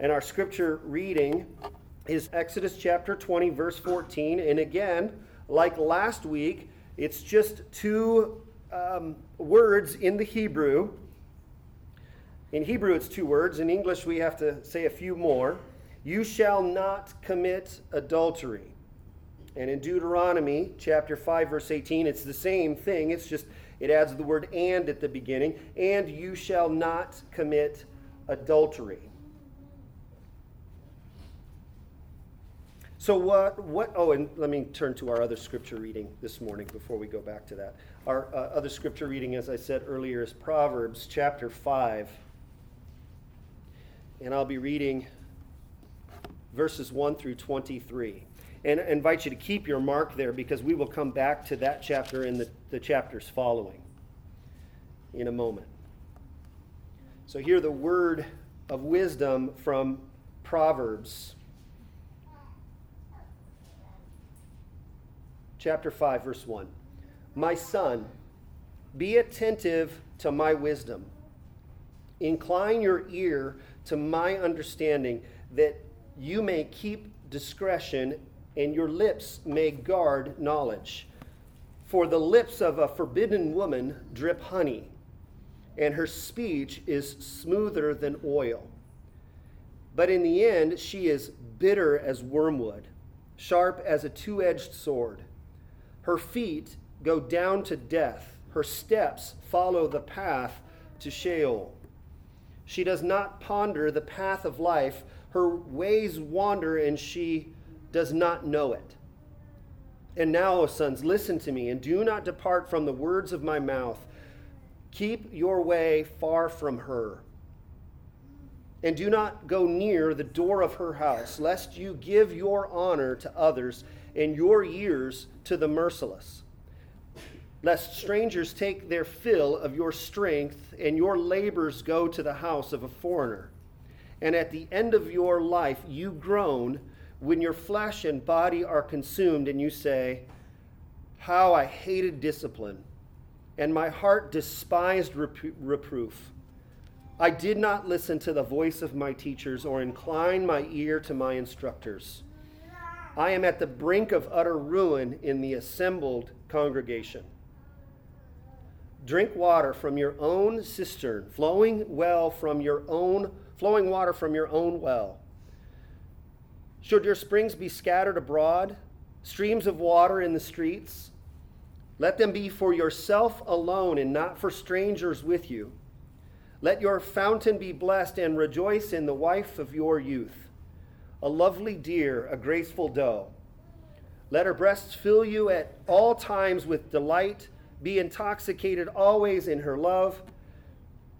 And our scripture reading is Exodus chapter 20, verse 14. And again, like last week, it's just two um, words in the Hebrew. In Hebrew, it's two words. In English, we have to say a few more. You shall not commit adultery. And in Deuteronomy chapter 5, verse 18, it's the same thing. It's just, it adds the word and at the beginning. And you shall not commit adultery. So what? What? Oh, and let me turn to our other scripture reading this morning before we go back to that. Our uh, other scripture reading, as I said earlier, is Proverbs chapter five, and I'll be reading verses one through twenty-three. And I invite you to keep your mark there because we will come back to that chapter in the, the chapters following in a moment. So, hear the word of wisdom from Proverbs chapter 5, verse 1. My son, be attentive to my wisdom. Incline your ear to my understanding, that you may keep discretion and your lips may guard knowledge. For the lips of a forbidden woman drip honey, and her speech is smoother than oil. But in the end, she is bitter as wormwood, sharp as a two edged sword. Her feet go down to death, her steps follow the path to Sheol. She does not ponder the path of life, her ways wander, and she does not know it. And now, O sons, listen to me, and do not depart from the words of my mouth. Keep your way far from her. And do not go near the door of her house, lest you give your honor to others and your years to the merciless. Lest strangers take their fill of your strength and your labors go to the house of a foreigner. And at the end of your life, you groan when your flesh and body are consumed, and you say, How I hated discipline, and my heart despised reproof. I did not listen to the voice of my teachers or incline my ear to my instructors. I am at the brink of utter ruin in the assembled congregation. Drink water from your own cistern, flowing well from your own flowing water from your own well. Should your springs be scattered abroad, streams of water in the streets, let them be for yourself alone and not for strangers with you. Let your fountain be blessed and rejoice in the wife of your youth a lovely deer, a graceful doe. Let her breasts fill you at all times with delight. Be intoxicated always in her love.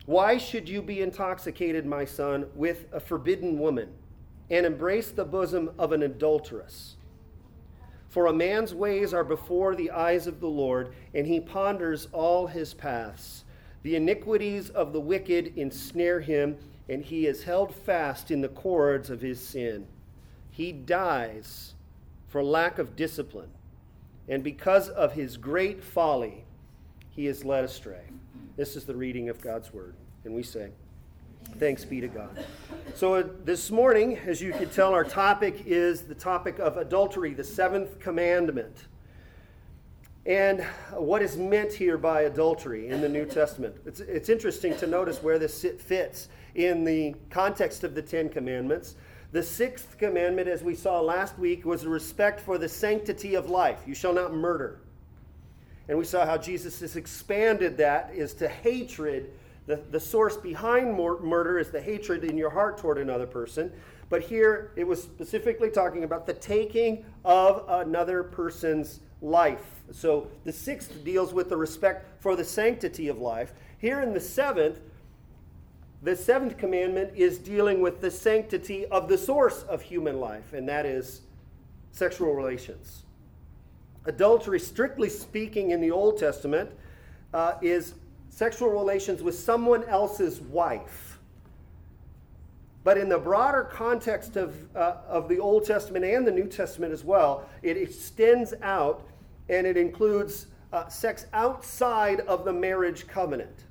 Why should you be intoxicated, my son, with a forbidden woman and embrace the bosom of an adulteress? For a man's ways are before the eyes of the Lord, and he ponders all his paths. The iniquities of the wicked ensnare him and he is held fast in the cords of his sin. He dies for lack of discipline, and because of his great folly, he is led astray. This is the reading of God's word, and we say, Thanks be to God. So, uh, this morning, as you can tell, our topic is the topic of adultery, the seventh commandment. And what is meant here by adultery in the New Testament? It's, it's interesting to notice where this fits in the context of the Ten Commandments. The sixth commandment, as we saw last week, was respect for the sanctity of life. You shall not murder. And we saw how Jesus has expanded that is to hatred. The, the source behind murder is the hatred in your heart toward another person. But here it was specifically talking about the taking of another person's life. So the sixth deals with the respect for the sanctity of life. Here in the seventh, the seventh commandment is dealing with the sanctity of the source of human life, and that is sexual relations. Adultery, strictly speaking, in the Old Testament, uh, is sexual relations with someone else's wife. But in the broader context of, uh, of the Old Testament and the New Testament as well, it extends out and it includes uh, sex outside of the marriage covenant.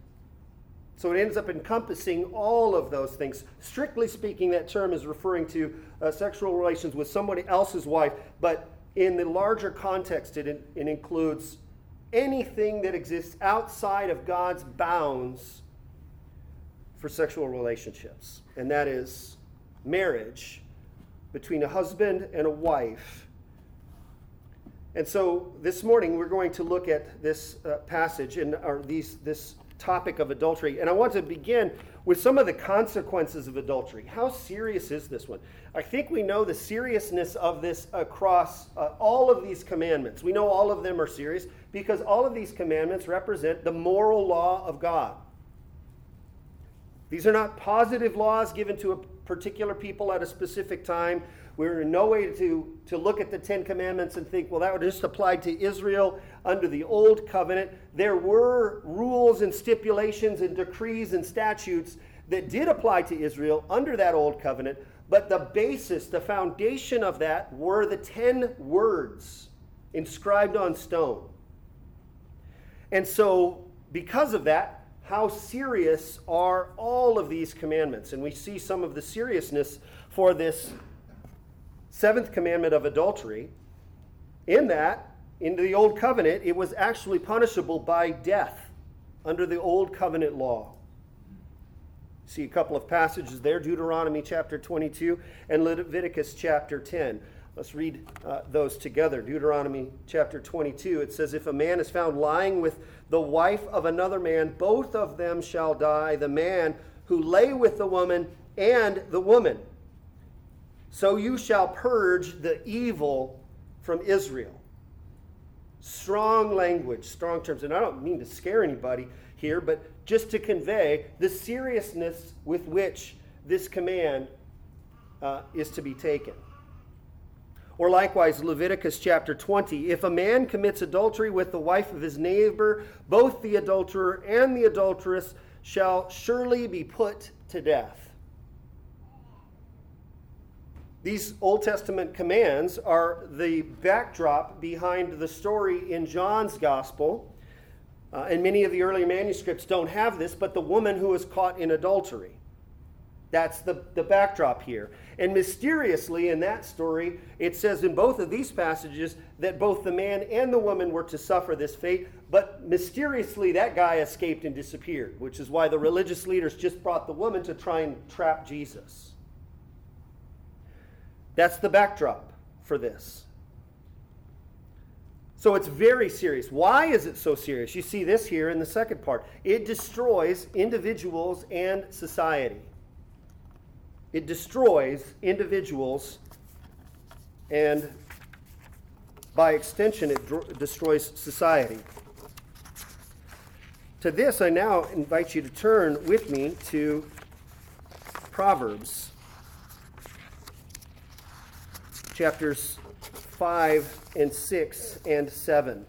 So it ends up encompassing all of those things. Strictly speaking, that term is referring to uh, sexual relations with somebody else's wife, but in the larger context, it, it includes anything that exists outside of God's bounds for sexual relationships, and that is marriage between a husband and a wife. And so this morning we're going to look at this uh, passage and these this topic of adultery. And I want to begin with some of the consequences of adultery. How serious is this one? I think we know the seriousness of this across uh, all of these commandments. We know all of them are serious because all of these commandments represent the moral law of God. These are not positive laws given to a particular people at a specific time. We're in no way to, to look at the Ten Commandments and think, well, that would just apply to Israel under the Old Covenant. There were rules and stipulations and decrees and statutes that did apply to Israel under that Old Covenant, but the basis, the foundation of that were the ten words inscribed on stone. And so, because of that, how serious are all of these commandments? And we see some of the seriousness for this seventh commandment of adultery. In that, in the Old Covenant, it was actually punishable by death under the Old Covenant law. See a couple of passages there Deuteronomy chapter 22 and Leviticus chapter 10. Let's read uh, those together. Deuteronomy chapter 22, it says, If a man is found lying with the wife of another man, both of them shall die, the man who lay with the woman and the woman. So you shall purge the evil from Israel. Strong language, strong terms. And I don't mean to scare anybody here, but just to convey the seriousness with which this command uh, is to be taken. Or likewise, Leviticus chapter 20. If a man commits adultery with the wife of his neighbor, both the adulterer and the adulteress shall surely be put to death. These Old Testament commands are the backdrop behind the story in John's gospel uh, and many of the early manuscripts don't have this, but the woman who was caught in adultery. That's the, the backdrop here. And mysteriously, in that story, it says in both of these passages that both the man and the woman were to suffer this fate, but mysteriously, that guy escaped and disappeared, which is why the religious leaders just brought the woman to try and trap Jesus. That's the backdrop for this. So it's very serious. Why is it so serious? You see this here in the second part. It destroys individuals and society. It destroys individuals and by extension, it dr- destroys society. To this, I now invite you to turn with me to Proverbs, chapters 5 and 6 and 7.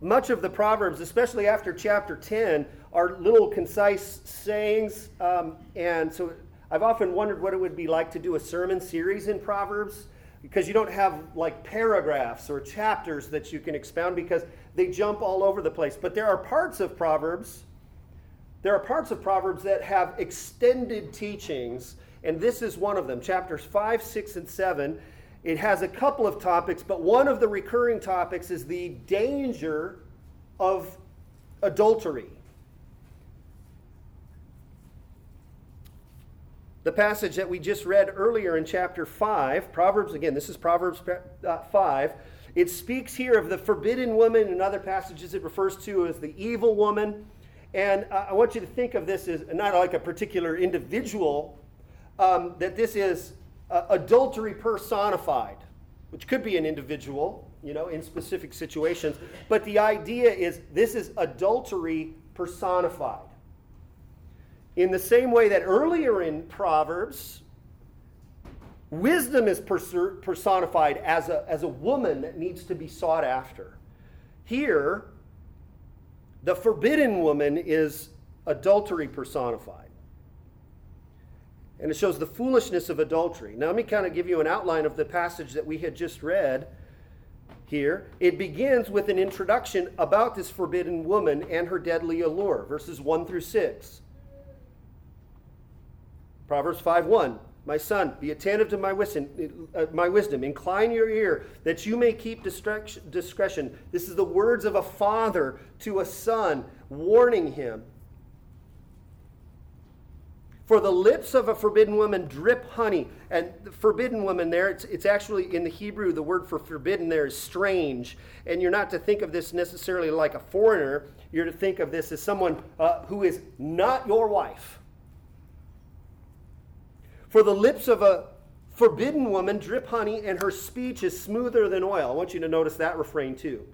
Much of the Proverbs, especially after chapter 10, are little concise sayings. Um, and so I've often wondered what it would be like to do a sermon series in Proverbs because you don't have like paragraphs or chapters that you can expound because they jump all over the place. But there are parts of Proverbs, there are parts of Proverbs that have extended teachings, and this is one of them. Chapters 5, 6, and 7 it has a couple of topics, but one of the recurring topics is the danger of adultery. The passage that we just read earlier in chapter 5, Proverbs, again, this is Proverbs uh, 5. It speaks here of the forbidden woman. In other passages, it refers to as the evil woman. And I want you to think of this as not like a particular individual, um, that this is uh, adultery personified, which could be an individual, you know, in specific situations. But the idea is this is adultery personified. In the same way that earlier in Proverbs, wisdom is personified as a, as a woman that needs to be sought after. Here, the forbidden woman is adultery personified and it shows the foolishness of adultery. Now, let me kind of give you an outline of the passage that we had just read. here, it begins with an introduction about this forbidden woman and her deadly allure, verses 1 through 6. Proverbs 5 1. My son, be attentive to my wisdom, uh, my wisdom. Incline your ear that you may keep discretion. This is the words of a father to a son, warning him. For the lips of a forbidden woman drip honey. And the forbidden woman there, it's, it's actually in the Hebrew, the word for forbidden there is strange. And you're not to think of this necessarily like a foreigner. You're to think of this as someone uh, who is not your wife. For the lips of a forbidden woman drip honey, and her speech is smoother than oil. I want you to notice that refrain too.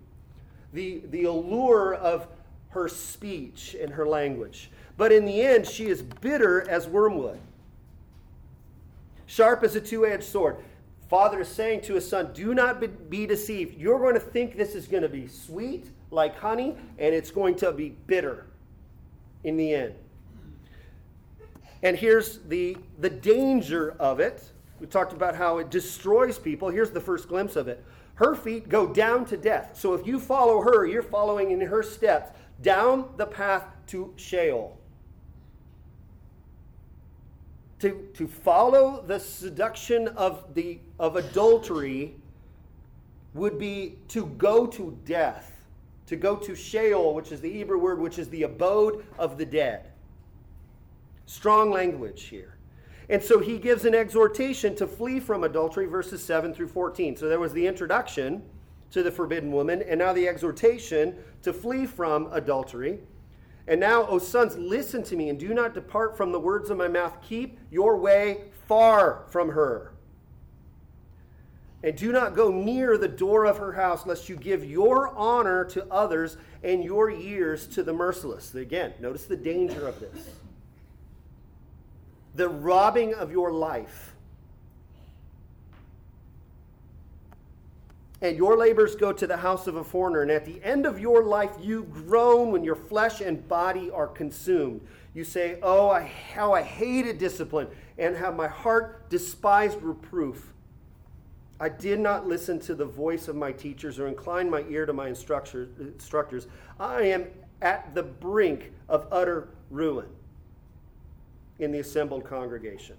The, the allure of her speech and her language. But in the end, she is bitter as wormwood, sharp as a two edged sword. Father is saying to his son, Do not be deceived. You're going to think this is going to be sweet like honey, and it's going to be bitter in the end. And here's the, the danger of it. We talked about how it destroys people. Here's the first glimpse of it. Her feet go down to death. So if you follow her, you're following in her steps down the path to Sheol. To, to follow the seduction of, the, of adultery would be to go to death, to go to Sheol, which is the Hebrew word, which is the abode of the dead. Strong language here. And so he gives an exhortation to flee from adultery, verses 7 through 14. So there was the introduction to the forbidden woman, and now the exhortation to flee from adultery. And now, O sons, listen to me and do not depart from the words of my mouth. Keep your way far from her. And do not go near the door of her house, lest you give your honor to others and your years to the merciless. Again, notice the danger of this the robbing of your life. And your labors go to the house of a foreigner. And at the end of your life, you groan when your flesh and body are consumed. You say, Oh, I, how I hated discipline and how my heart despised reproof. I did not listen to the voice of my teachers or incline my ear to my instructors. I am at the brink of utter ruin in the assembled congregation.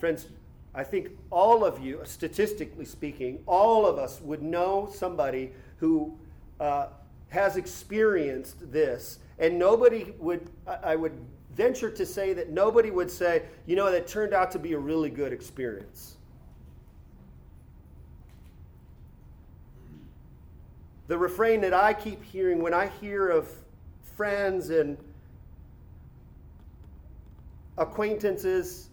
Friends, I think all of you, statistically speaking, all of us would know somebody who uh, has experienced this, and nobody would, I would venture to say that nobody would say, you know, that turned out to be a really good experience. The refrain that I keep hearing when I hear of friends and acquaintances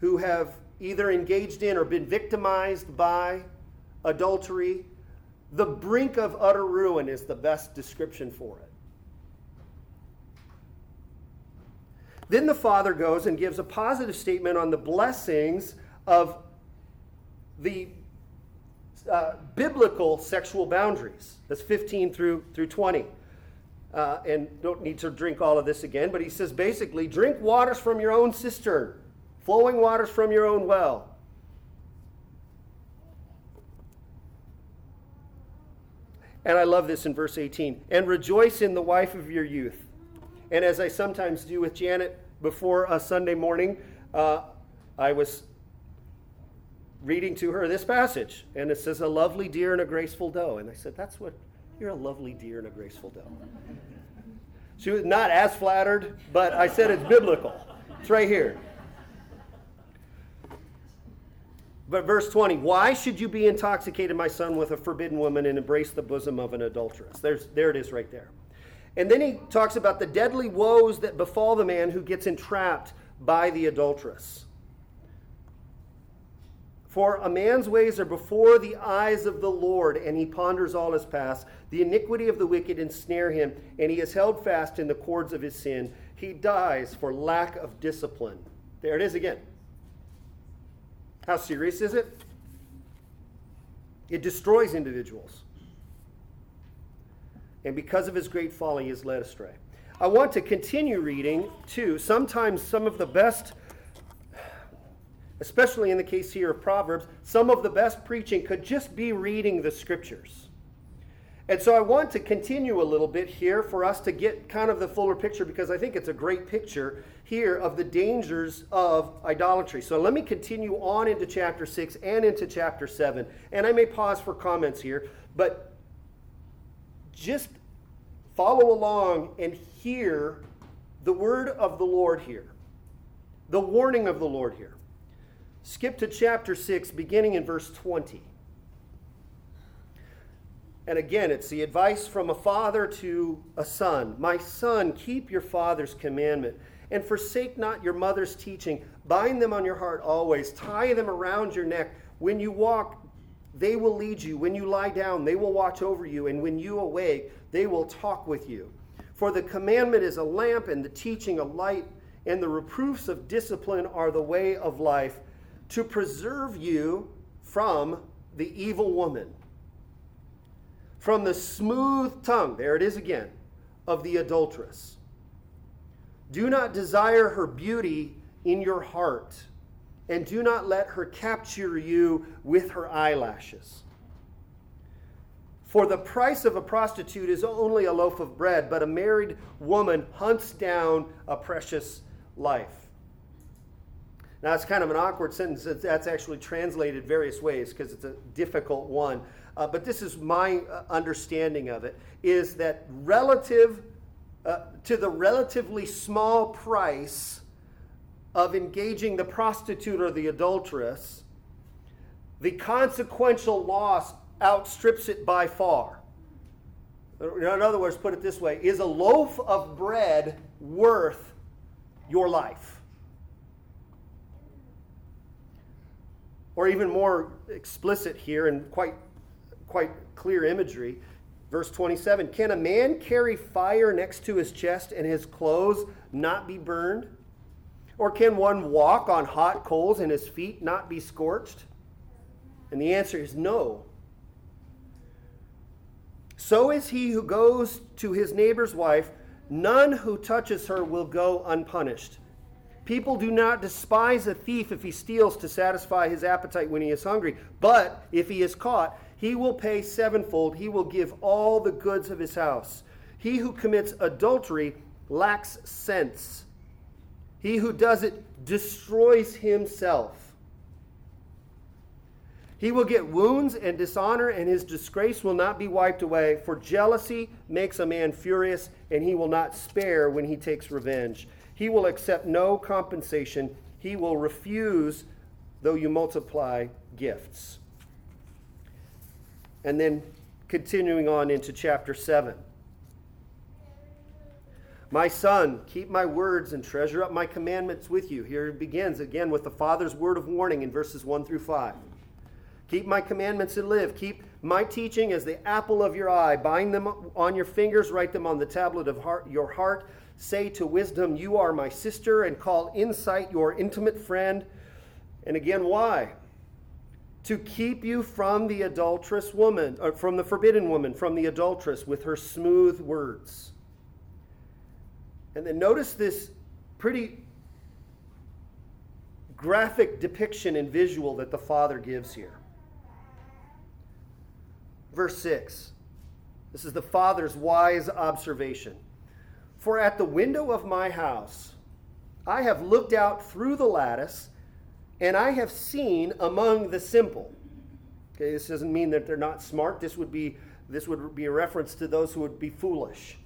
who have either engaged in or been victimized by adultery. The brink of utter ruin is the best description for it. Then the father goes and gives a positive statement on the blessings of the uh, biblical sexual boundaries. That's 15 through, through 20 uh, and don't need to drink all of this again, but he says basically drink waters from your own cistern, flowing waters from your own well. And I love this in verse 18 and rejoice in the wife of your youth. And as I sometimes do with Janet before a Sunday morning, uh, I was reading to her this passage, and it says, A lovely deer and a graceful doe. And I said, That's what you're a lovely deer and a graceful doe. She was not as flattered, but I said it's biblical. It's right here. But verse 20, why should you be intoxicated, my son, with a forbidden woman and embrace the bosom of an adulteress? There's, there it is right there. And then he talks about the deadly woes that befall the man who gets entrapped by the adulteress. For a man's ways are before the eyes of the Lord, and he ponders all his past. The iniquity of the wicked ensnare him, and he is held fast in the cords of his sin. He dies for lack of discipline. There it is again. How serious is it? It destroys individuals. And because of his great folly, he is led astray. I want to continue reading, too. Sometimes some of the best especially in the case here of Proverbs, some of the best preaching could just be reading the scriptures. And so I want to continue a little bit here for us to get kind of the fuller picture because I think it's a great picture here of the dangers of idolatry. So let me continue on into chapter 6 and into chapter 7. And I may pause for comments here, but just follow along and hear the word of the Lord here, the warning of the Lord here. Skip to chapter 6, beginning in verse 20. And again, it's the advice from a father to a son My son, keep your father's commandment, and forsake not your mother's teaching. Bind them on your heart always, tie them around your neck. When you walk, they will lead you. When you lie down, they will watch over you. And when you awake, they will talk with you. For the commandment is a lamp, and the teaching a light, and the reproofs of discipline are the way of life to preserve you from the evil woman, from the smooth tongue, there it is again, of the adulteress. Do not desire her beauty in your heart, and do not let her capture you with her eyelashes. For the price of a prostitute is only a loaf of bread, but a married woman hunts down a precious life. Now, it's kind of an awkward sentence. That's actually translated various ways because it's a difficult one. Uh, but this is my uh, understanding of it is that relative uh, to the relatively small price of engaging the prostitute or the adulteress, the consequential loss outstrips it by far. In other words, put it this way is a loaf of bread worth your life? or even more explicit here and quite, quite clear imagery. Verse 27 Can a man carry fire next to his chest and his clothes not be burned? Or can one walk on hot coals and his feet not be scorched? And the answer is no. So is he who goes to his neighbor's wife, none who touches her will go unpunished. People do not despise a thief if he steals to satisfy his appetite when he is hungry. But if he is caught, he will pay sevenfold. He will give all the goods of his house. He who commits adultery lacks sense. He who does it destroys himself. He will get wounds and dishonor, and his disgrace will not be wiped away. For jealousy makes a man furious, and he will not spare when he takes revenge. He will accept no compensation. He will refuse, though you multiply gifts. And then continuing on into chapter 7. My son, keep my words and treasure up my commandments with you. Here it begins again with the Father's word of warning in verses 1 through 5. Keep my commandments and live. Keep my teaching as the apple of your eye. Bind them on your fingers, write them on the tablet of heart, your heart. Say to wisdom, You are my sister, and call insight your intimate friend. And again, why? To keep you from the adulterous woman, or from the forbidden woman, from the adulteress with her smooth words. And then notice this pretty graphic depiction and visual that the Father gives here. Verse 6. This is the Father's wise observation. For at the window of my house I have looked out through the lattice, and I have seen among the simple. Okay, this doesn't mean that they're not smart. This would be this would be a reference to those who would be foolish.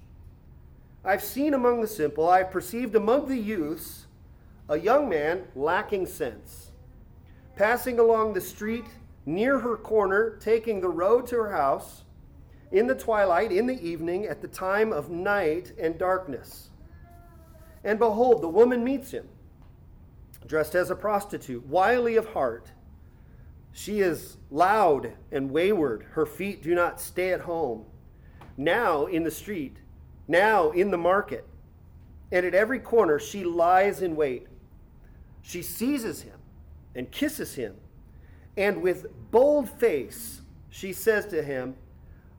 I've seen among the simple, I've perceived among the youths a young man lacking sense, passing along the street near her corner, taking the road to her house in the twilight, in the evening, at the time of night and darkness. And behold, the woman meets him, dressed as a prostitute, wily of heart. She is loud and wayward. Her feet do not stay at home. Now in the street, now in the market, and at every corner she lies in wait. She seizes him and kisses him, and with bold face she says to him,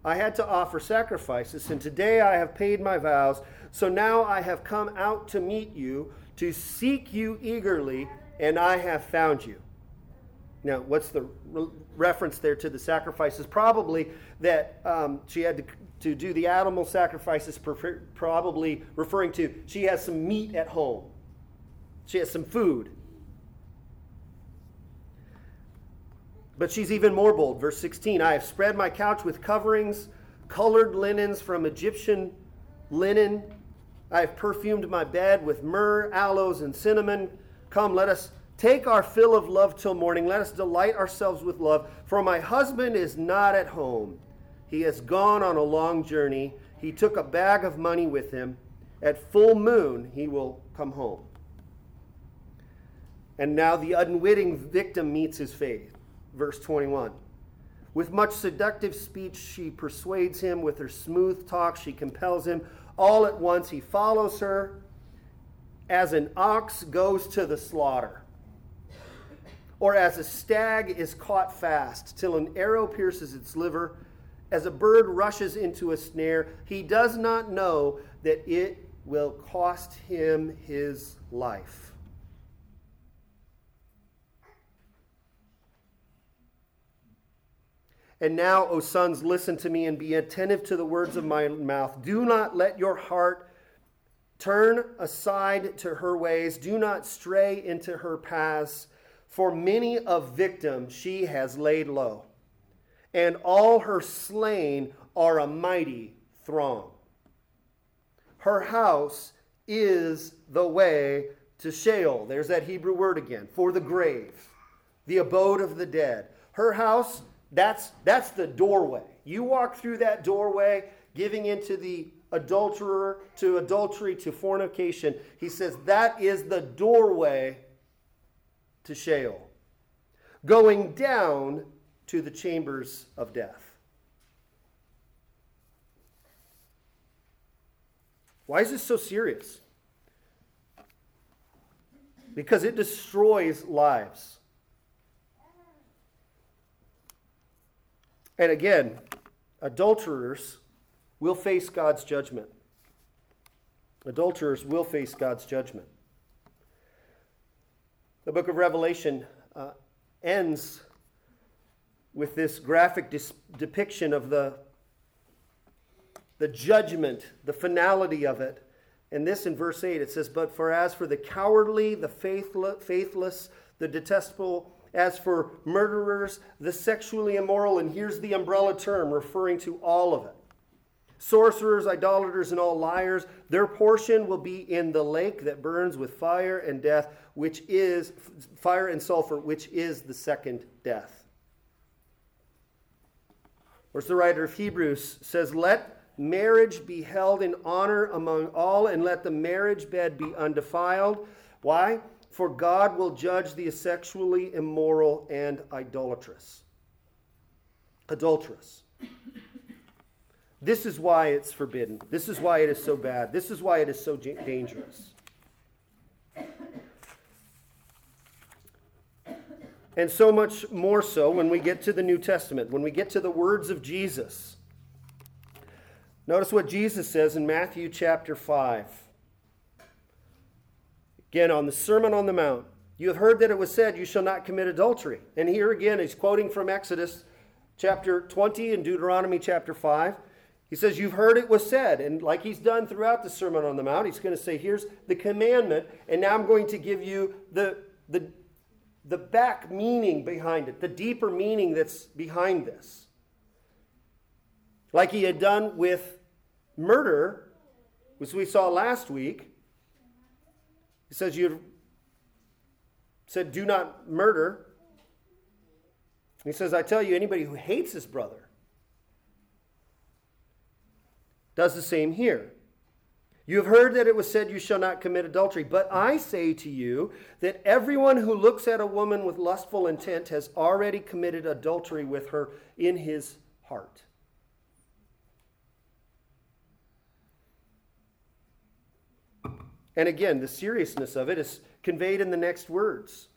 I had to offer sacrifices, and today I have paid my vows. So now I have come out to meet you, to seek you eagerly, and I have found you. Now, what's the re- reference there to the sacrifices? Probably that um, she had to, to do the animal sacrifices, probably referring to she has some meat at home, she has some food. But she's even more bold. Verse 16 I have spread my couch with coverings, colored linens from Egyptian linen. I have perfumed my bed with myrrh, aloes, and cinnamon. Come, let us take our fill of love till morning. Let us delight ourselves with love. For my husband is not at home. He has gone on a long journey. He took a bag of money with him. At full moon, he will come home. And now the unwitting victim meets his fate verse 21. With much seductive speech, she persuades him. With her smooth talk, she compels him. All at once, he follows her as an ox goes to the slaughter, or as a stag is caught fast, till an arrow pierces its liver, as a bird rushes into a snare. He does not know that it will cost him his life. And now, O sons, listen to me and be attentive to the words of my mouth. Do not let your heart turn aside to her ways. Do not stray into her paths. For many a victim she has laid low, and all her slain are a mighty throng. Her house is the way to Sheol. There's that Hebrew word again, for the grave, the abode of the dead. Her house that's, that's the doorway. You walk through that doorway, giving into the adulterer, to adultery, to fornication. He says that is the doorway to Sheol, going down to the chambers of death. Why is this so serious? Because it destroys lives. And again, adulterers will face God's judgment. Adulterers will face God's judgment. The book of Revelation uh, ends with this graphic dis- depiction of the, the judgment, the finality of it. And this in verse 8 it says, But for as for the cowardly, the faithless, the detestable, as for murderers, the sexually immoral, and here's the umbrella term referring to all of it sorcerers, idolaters, and all liars, their portion will be in the lake that burns with fire and death, which is fire and sulfur, which is the second death. Where's the writer of Hebrews says, Let marriage be held in honor among all, and let the marriage bed be undefiled. Why? For God will judge the sexually immoral and idolatrous. Adulterous. This is why it's forbidden. This is why it is so bad. This is why it is so dangerous. And so much more so when we get to the New Testament, when we get to the words of Jesus. Notice what Jesus says in Matthew chapter 5. Again, on the Sermon on the Mount, you have heard that it was said, You shall not commit adultery. And here again, he's quoting from Exodus chapter 20 and Deuteronomy chapter 5. He says, You've heard it was said. And like he's done throughout the Sermon on the Mount, he's going to say, Here's the commandment. And now I'm going to give you the, the, the back meaning behind it, the deeper meaning that's behind this. Like he had done with murder, which we saw last week. He says, You said, Do not murder. He says, I tell you, anybody who hates his brother does the same here. You have heard that it was said, You shall not commit adultery. But I say to you that everyone who looks at a woman with lustful intent has already committed adultery with her in his heart. And again, the seriousness of it is conveyed in the next words.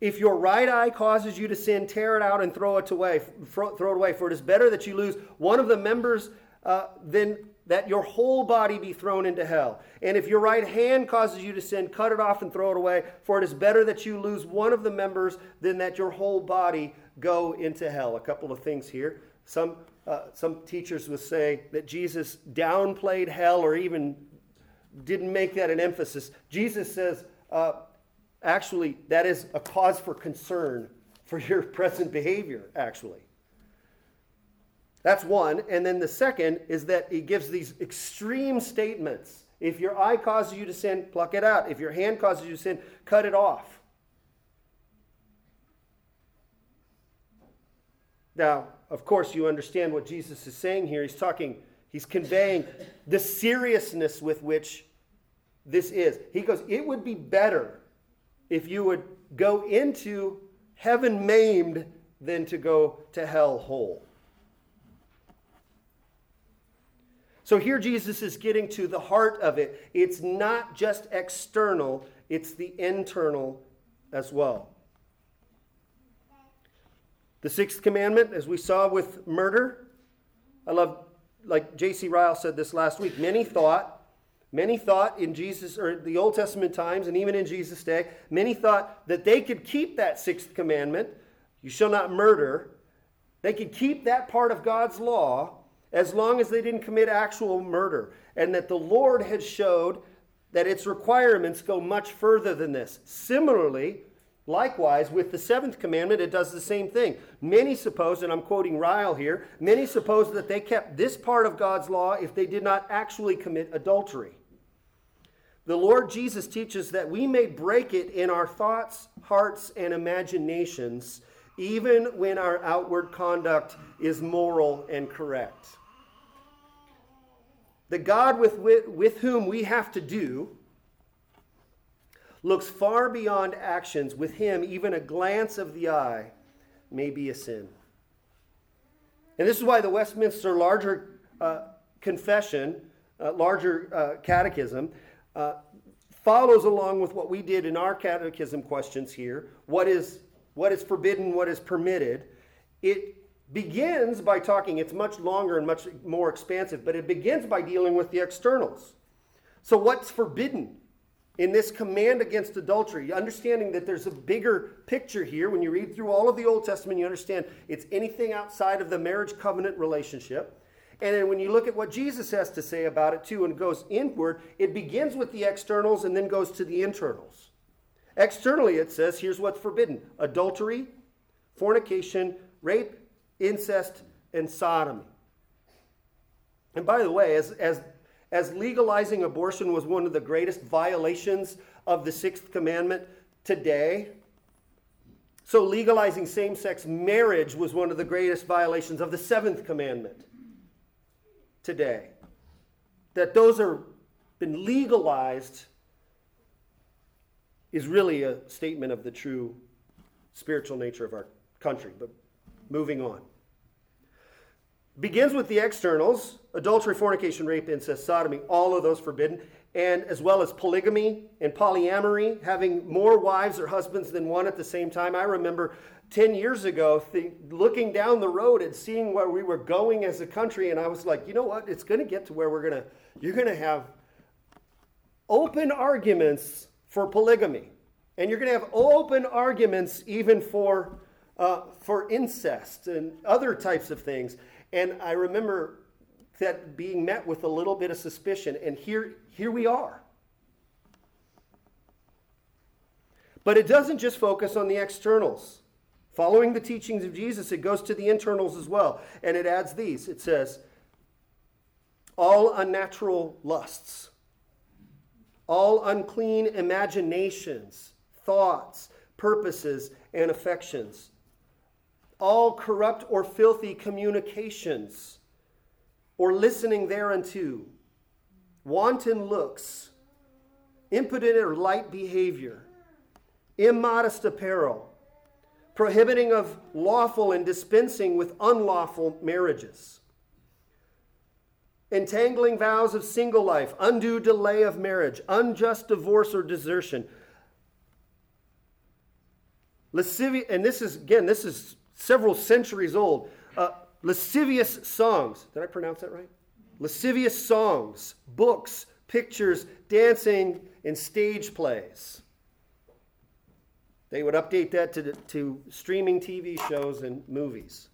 If your right eye causes you to sin, tear it out and throw it away. Throw it away. For it is better that you lose one of the members uh, than that your whole body be thrown into hell. And if your right hand causes you to sin, cut it off and throw it away, for it is better that you lose one of the members than that your whole body go into hell. A couple of things here. Some, uh, some teachers would say that Jesus downplayed hell or even didn't make that an emphasis. Jesus says, uh, actually, that is a cause for concern for your present behavior, actually. That's one. And then the second is that he gives these extreme statements. If your eye causes you to sin, pluck it out. If your hand causes you to sin, cut it off. Now, of course, you understand what Jesus is saying here. He's talking, he's conveying the seriousness with which this is. He goes, It would be better if you would go into heaven maimed than to go to hell whole. So here Jesus is getting to the heart of it. It's not just external, it's the internal as well. The sixth commandment, as we saw with murder, I love, like J.C. Ryle said this last week, many thought, many thought in Jesus, or the Old Testament times, and even in Jesus' day, many thought that they could keep that sixth commandment, you shall not murder, they could keep that part of God's law as long as they didn't commit actual murder, and that the Lord had showed that its requirements go much further than this. Similarly, likewise, with the seventh commandment, it does the same thing. Many suppose, and I'm quoting Ryle here, many suppose that they kept this part of God's law if they did not actually commit adultery. The Lord Jesus teaches that we may break it in our thoughts, hearts, and imaginations, even when our outward conduct is moral and correct. The God with, with, with whom we have to do looks far beyond actions. With him, even a glance of the eye may be a sin. And this is why the Westminster Larger uh, Confession, uh, Larger uh, Catechism, uh, follows along with what we did in our catechism questions here. What is, what is forbidden, what is permitted. It begins by talking, it's much longer and much more expansive, but it begins by dealing with the externals. So, what's forbidden in this command against adultery? Understanding that there's a bigger picture here. When you read through all of the Old Testament, you understand it's anything outside of the marriage covenant relationship. And then when you look at what Jesus has to say about it too and goes inward, it begins with the externals and then goes to the internals. Externally, it says here's what's forbidden adultery, fornication, rape, incest, and sodomy. And by the way, as, as, as legalizing abortion was one of the greatest violations of the sixth commandment today, so legalizing same sex marriage was one of the greatest violations of the seventh commandment today. That those are been legalized is really a statement of the true spiritual nature of our country. But moving on. Begins with the externals adultery, fornication, rape, incest, sodomy, all of those forbidden, and as well as polygamy and polyamory, having more wives or husbands than one at the same time. I remember 10 years ago th- looking down the road and seeing where we were going as a country, and I was like, you know what? It's going to get to where we're going to, you're going to have open arguments for polygamy. And you're going to have open arguments even for, uh, for incest and other types of things. And I remember that being met with a little bit of suspicion, and here, here we are. But it doesn't just focus on the externals. Following the teachings of Jesus, it goes to the internals as well. And it adds these it says, all unnatural lusts, all unclean imaginations, thoughts, purposes, and affections all corrupt or filthy communications, or listening thereunto, wanton looks, impudent or light behavior, immodest apparel, prohibiting of lawful and dispensing with unlawful marriages, entangling vows of single life, undue delay of marriage, unjust divorce or desertion. Lascivious, and this is, again, this is several centuries old. Uh, lascivious songs. Did I pronounce that right? lascivious songs, books, pictures, dancing, and stage plays. They would update that to, to streaming TV shows and movies.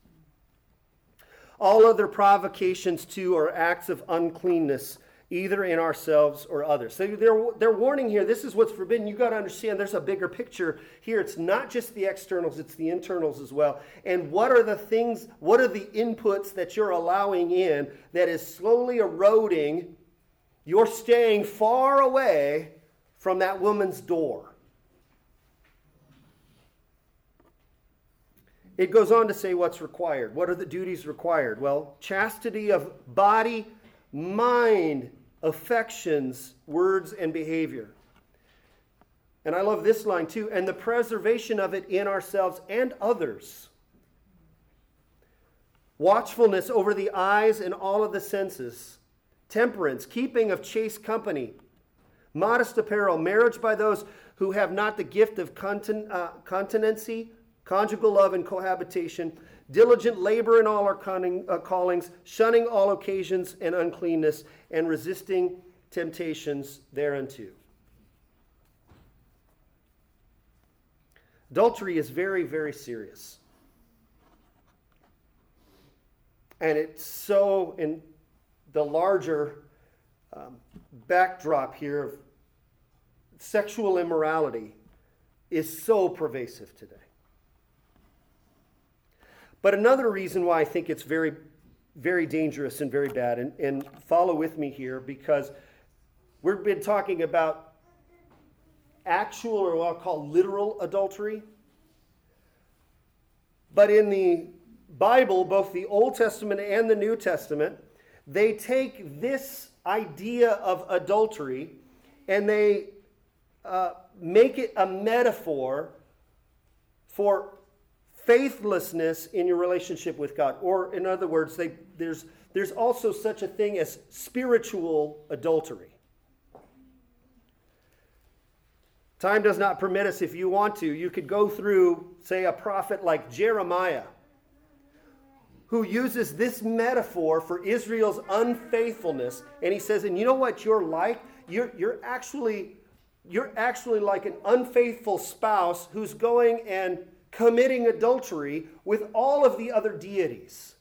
All other provocations to or acts of uncleanness, either in ourselves or others. So they're, they're warning here this is what's forbidden. You've got to understand there's a bigger picture here. It's not just the externals, it's the internals as well. And what are the things, what are the inputs that you're allowing in that is slowly eroding? You're staying far away from that woman's door. It goes on to say what's required. What are the duties required? Well, chastity of body, mind, affections, words, and behavior. And I love this line too and the preservation of it in ourselves and others. Watchfulness over the eyes and all of the senses. Temperance, keeping of chaste company. Modest apparel, marriage by those who have not the gift of uh, continency conjugal love and cohabitation, diligent labor in all our uh, callings, shunning all occasions and uncleanness, and resisting temptations thereunto. Adultery is very, very serious. And it's so, in the larger um, backdrop here of sexual immorality, is so pervasive today. But another reason why I think it's very, very dangerous and very bad, and, and follow with me here because we've been talking about actual or what I'll call literal adultery. But in the Bible, both the Old Testament and the New Testament, they take this idea of adultery and they uh, make it a metaphor for faithlessness in your relationship with God. Or, in other words, they, there's, there's also such a thing as spiritual adultery. Time does not permit us, if you want to, you could go through, say, a prophet like Jeremiah, who uses this metaphor for Israel's unfaithfulness. And he says, and you know what you're like? You're, you're actually. You're actually like an unfaithful spouse who's going and committing adultery with all of the other deities.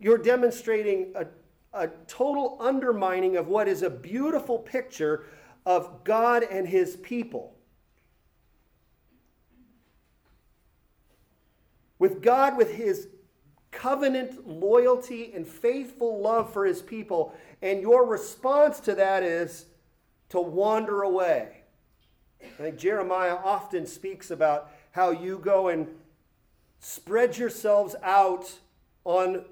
You're demonstrating a, a total undermining of what is a beautiful picture of God and his people. With God, with his covenant loyalty and faithful love for his people, and your response to that is to wander away. I think Jeremiah often speaks about how you go and spread yourselves out on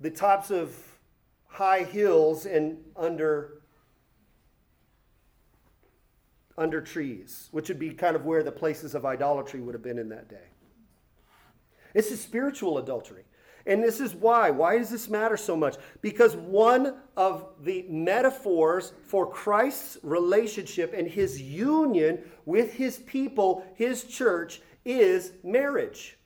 the tops of high hills and under under trees, which would be kind of where the places of idolatry would have been in that day. It's a spiritual adultery. And this is why. Why does this matter so much? Because one of the metaphors for Christ's relationship and his union with his people, his church, is marriage.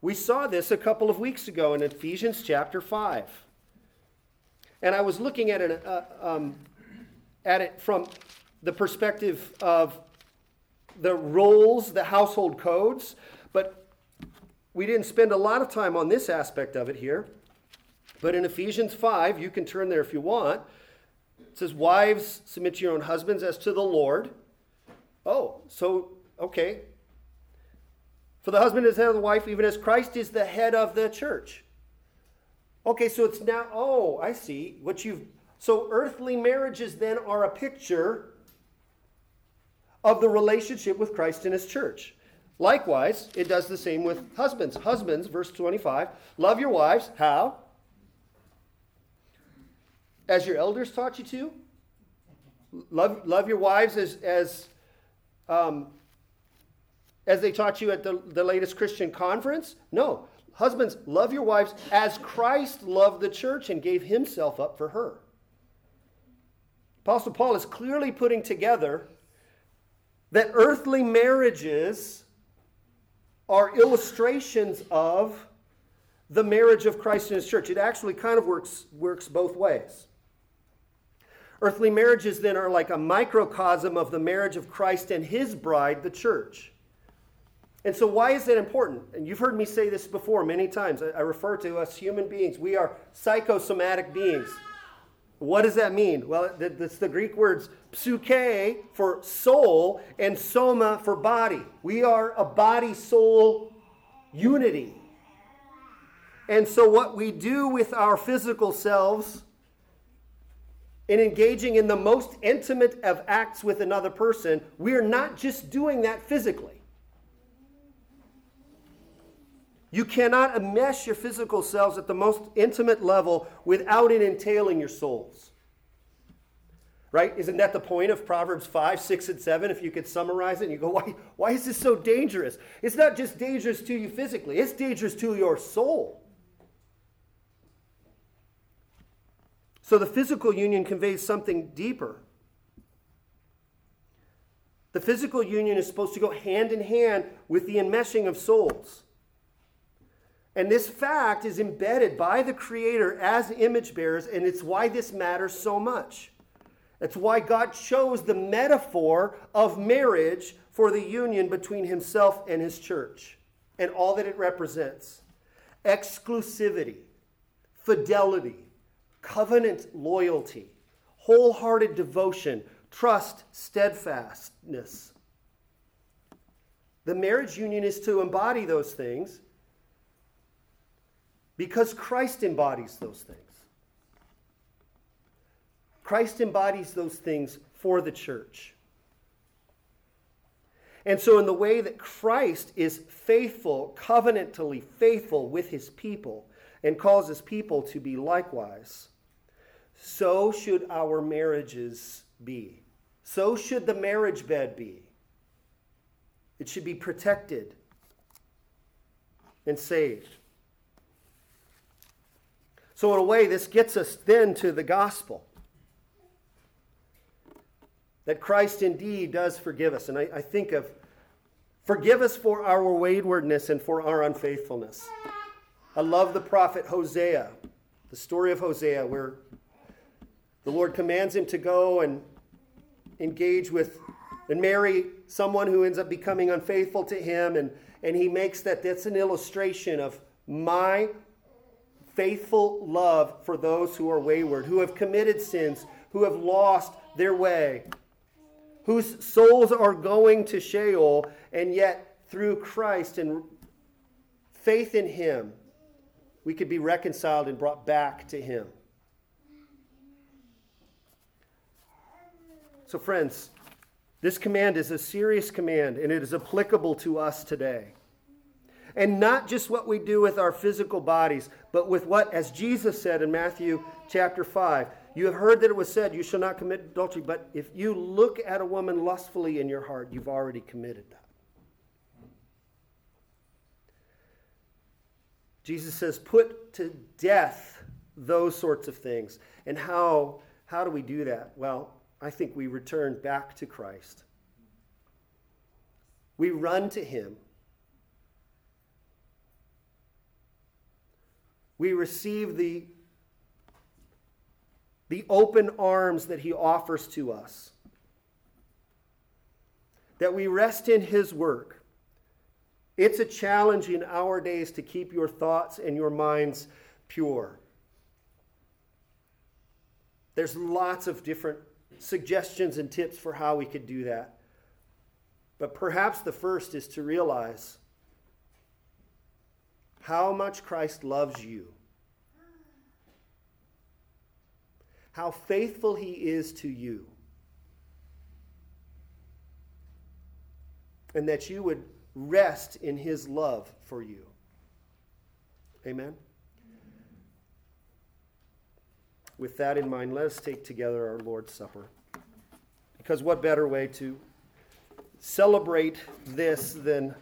We saw this a couple of weeks ago in Ephesians chapter 5. And I was looking at it, uh, um, at it from the perspective of the roles, the household codes. But we didn't spend a lot of time on this aspect of it here, but in Ephesians 5, you can turn there if you want. It says, Wives, submit to your own husbands as to the Lord. Oh, so, okay. For the husband is head of the wife, even as Christ is the head of the church. Okay, so it's now, oh, I see. What you've, so earthly marriages then are a picture of the relationship with Christ and his church. Likewise, it does the same with husbands. Husbands, verse 25, love your wives. How? As your elders taught you to. Love, love your wives as, as, um, as they taught you at the, the latest Christian conference. No. Husbands, love your wives as Christ loved the church and gave himself up for her. Apostle Paul is clearly putting together that earthly marriages are illustrations of the marriage of Christ and his church. It actually kind of works, works both ways. Earthly marriages then are like a microcosm of the marriage of Christ and his bride, the church. And so, why is that important? And you've heard me say this before many times. I, refer to us human beings. We are psychosomatic beings. What does that mean? Well, it's the Greek words psyche for soul and soma for body. We are a body soul unity. And so, what we do with our physical selves in engaging in the most intimate of acts with another person, we are not just doing that physically. You cannot enmesh your physical selves at the most intimate level without it entailing your souls. Right? Isn't that the point of Proverbs 5, 6, and 7? If you could summarize it, and you go, why, why is this so dangerous? It's not just dangerous to you physically, it's dangerous to your soul. So the physical union conveys something deeper. The physical union is supposed to go hand in hand with the enmeshing of souls. And this fact is embedded by the Creator as image bearers, and it's why this matters so much. It's why God chose the metaphor of marriage for the union between Himself and His church and all that it represents exclusivity, fidelity, covenant loyalty, wholehearted devotion, trust, steadfastness. The marriage union is to embody those things because Christ embodies those things. Christ embodies those things for the church. And so, in the way that Christ is faithful, covenantally faithful with his people, and calls his people to be likewise, so should our marriages be. So should the marriage bed be. It should be protected and saved. So, in a way, this gets us then to the gospel that Christ indeed does forgive us. And I, I, think of forgive us for our waywardness and for our unfaithfulness. I love the prophet Hosea, the story of Hosea, where the Lord commands him to go and engage with and marry someone who ends up becoming unfaithful to him. And, and he makes that that's an illustration of my faithful love for those who are wayward, who have committed sins, who have lost their way, whose souls are going to Sheol, and yet through Christ and faith in him, we could be reconciled and brought back to him. So, friends, this command is a serious command and it is applicable to us today. And not just what we do with our physical bodies, but with what, as Jesus said in Matthew chapter 5, you have heard that it was said, You shall not commit adultery. But if you look at a woman lustfully in your heart, you've already committed that. Jesus says, Put to death those sorts of things. And how, how do we do that? Well, I think we return back to Christ. We run to Him. We receive the, the open arms that He offers to us. That we rest in His work. It's a challenge in our days to keep your thoughts and your minds pure. There's lots of different suggestions and tips for how we could do that. But perhaps the first is to realize how much Christ loves you, how faithful he is to you, and that you would rest in his love for you. Amen. with that in mind, let us take together our Lord's Supper. Because what better way to celebrate this than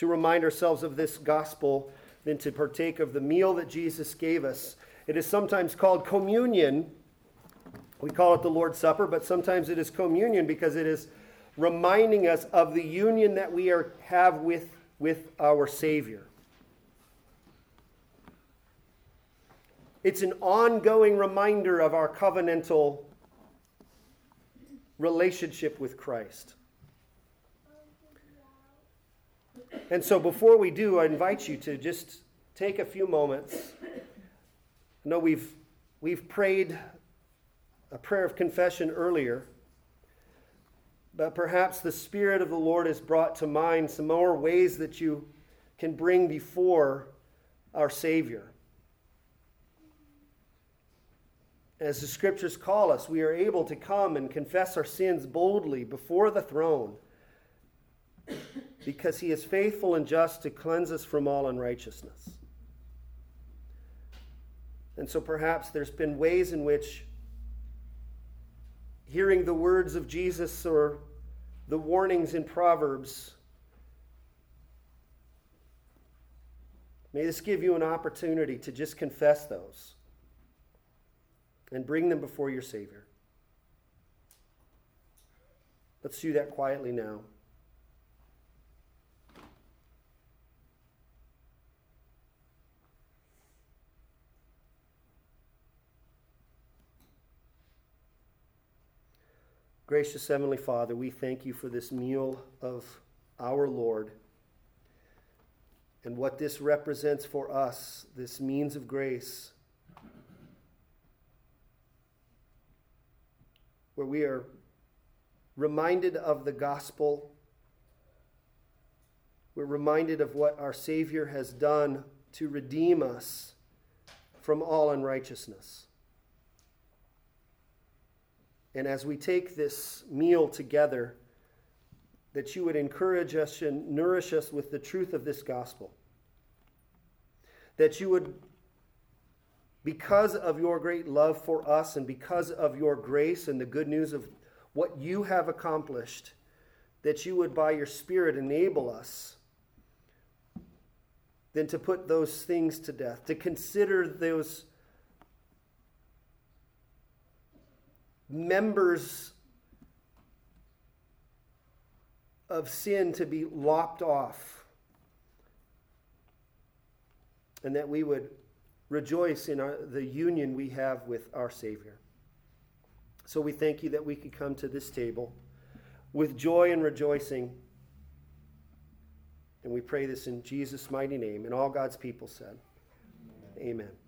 to remind ourselves of this gospel than to partake of the meal that Jesus gave us? It is sometimes called communion. We call it the Lord's Supper, but sometimes it is communion because it is reminding us of the union that we are, have with, with our Savior. It's an ongoing reminder of our covenantal relationship with Christ. And so before we do, I invite you to just take a few moments. I know we've, we've prayed a prayer of confession earlier, but perhaps the Spirit of the Lord has brought to mind some more ways that you can bring before our Savior. As the scriptures call us, we are able to come and confess our sins boldly before the throne because he is faithful and just to cleanse us from all unrighteousness. And so perhaps there's been ways in which hearing the words of Jesus or the warnings in Proverbs may this give you an opportunity to just confess those and bring them before your Savior. Let's do that quietly now. Gracious Heavenly Father, we thank you for this meal of our Lord and what this represents for us, this means of grace, where we are reminded of the gospel. We're reminded of what our Savior has done to redeem us from all unrighteousness. And as we take this meal together, that you would encourage us and nourish us with the truth of this gospel. That you would, because of your great love for us and because of your grace and the good news of what you have accomplished, that you would, by your Spirit, enable us then to put those things to death, to consider those members of sin to be lopped off, and that we would rejoice in our, the union we have with our Savior. So we thank you that we could come to this table with joy and rejoicing. And we pray this in Jesus' mighty name. And all God's people said, Amen. Amen.